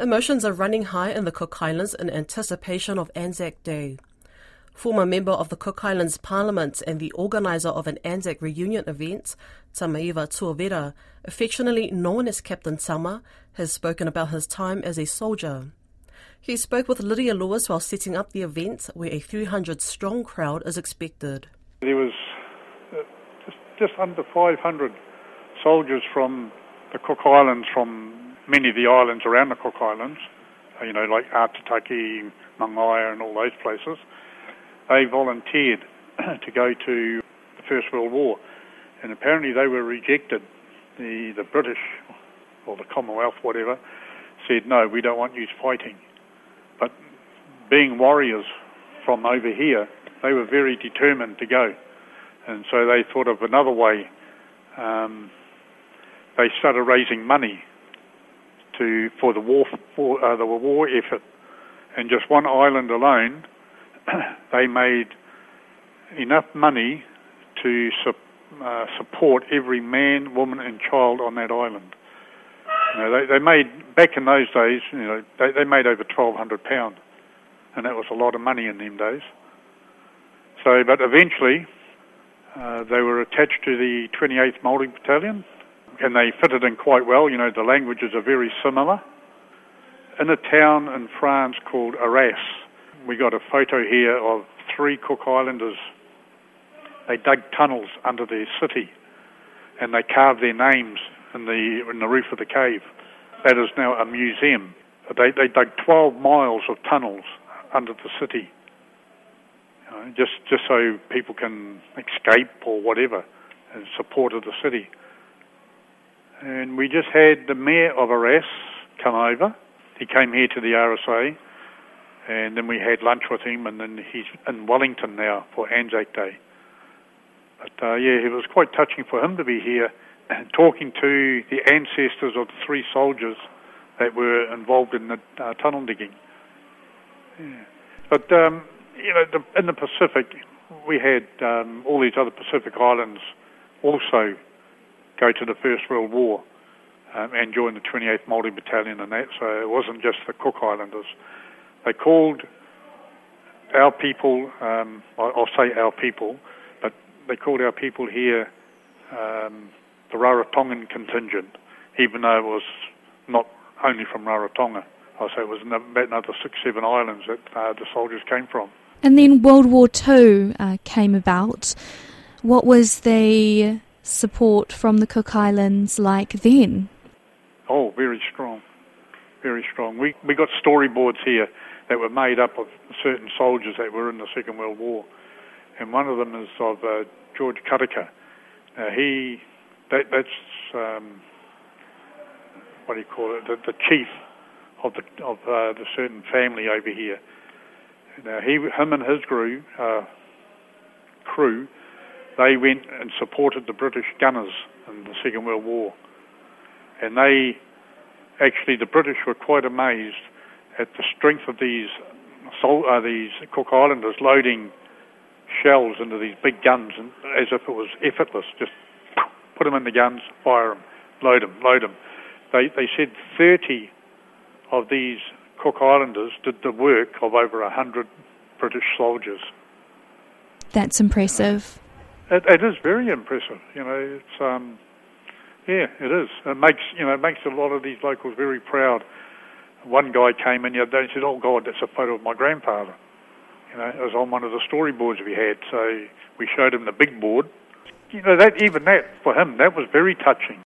Emotions are running high in the Cook Islands in anticipation of Anzac Day. Former member of the Cook Islands Parliament and the organiser of an Anzac reunion event, Tamaiva Tuavera, affectionately known as Captain Tama, has spoken about his time as a soldier. He spoke with Lydia Lewis while setting up the event, where a 300 strong crowd is expected. There was uh, just, just under 500 soldiers from the Cook Islands, from many of the islands around the Cook Islands, uh, you know, like Aitutaki, Mangaia, and all those places, they volunteered to go to the First World War. And apparently they were rejected. The, the British, or the Commonwealth, whatever, said, no, we don't want you fighting. But being warriors from over here, they were very determined to go. And so they thought of another way. Um, they started raising money to for the war for uh, the war effort, and just one island alone, they made enough money to su- uh, support every man, woman, and child on that island. You know, they, they made back in those days. You know, they, they made over twelve hundred pound, and that was a lot of money in them days. So, but eventually, uh, they were attached to the 28th Māori Battalion, and they fitted in quite well. You know, the languages are very similar. In a town in France called Arras, we got a photo here of three Cook Islanders. They dug tunnels under their city, and they carved their names in the in the roof of the cave. That is now a museum. They they dug 12 miles of tunnels under the city, you know, just just so people can escape or whatever, in support of the city. And we just had the mayor of Arras come over. He came here to the RSA, and then we had lunch with him, and then he's in Wellington now for Anzac Day. But uh, yeah, it was quite touching for him to be here and talking to the ancestors of the three soldiers that were involved in the uh, tunnel digging. Yeah. But um, you know, the, in the Pacific, we had um, all these other Pacific islands also go to the First World War um, and join the 28th Māori Battalion and that. So it wasn't just the Cook Islanders. They called our people, um, I'll say our people, but they called our people here um, the Rarotongan contingent, even though it was not only from Rarotonga. I'll say it was about another six, seven islands that uh, the soldiers came from. And then World War II uh, came about. What was the support from the Cook Islands like then? Oh, very strong, very strong. We we got storyboards here that were made up of certain soldiers that were in the Second World War, and one of them is of uh, George. Uh, he that that's um, what do you call it? The, the chief of the of uh, the certain family over here. Now he, him and his crew, uh, crew they went and supported the British gunners in the Second World War. And they, actually, the British were quite amazed at the strength of these, uh, these Cook Islanders loading shells into these big guns and, as if it was effortless. Just put them in the guns, fire them, load them, load them. They, they said 30 of these Cook Islanders did the work of over 100 British soldiers. That's impressive. It, it is very impressive. You know, it's um, yeah, it is. It makes you know it makes a lot of these locals very proud. One guy came in the other day and said, "Oh God, that's a photo of my grandfather." You know, it was on one of the storyboards we had. So we showed him the big board. You know, that even that for him that was very touching.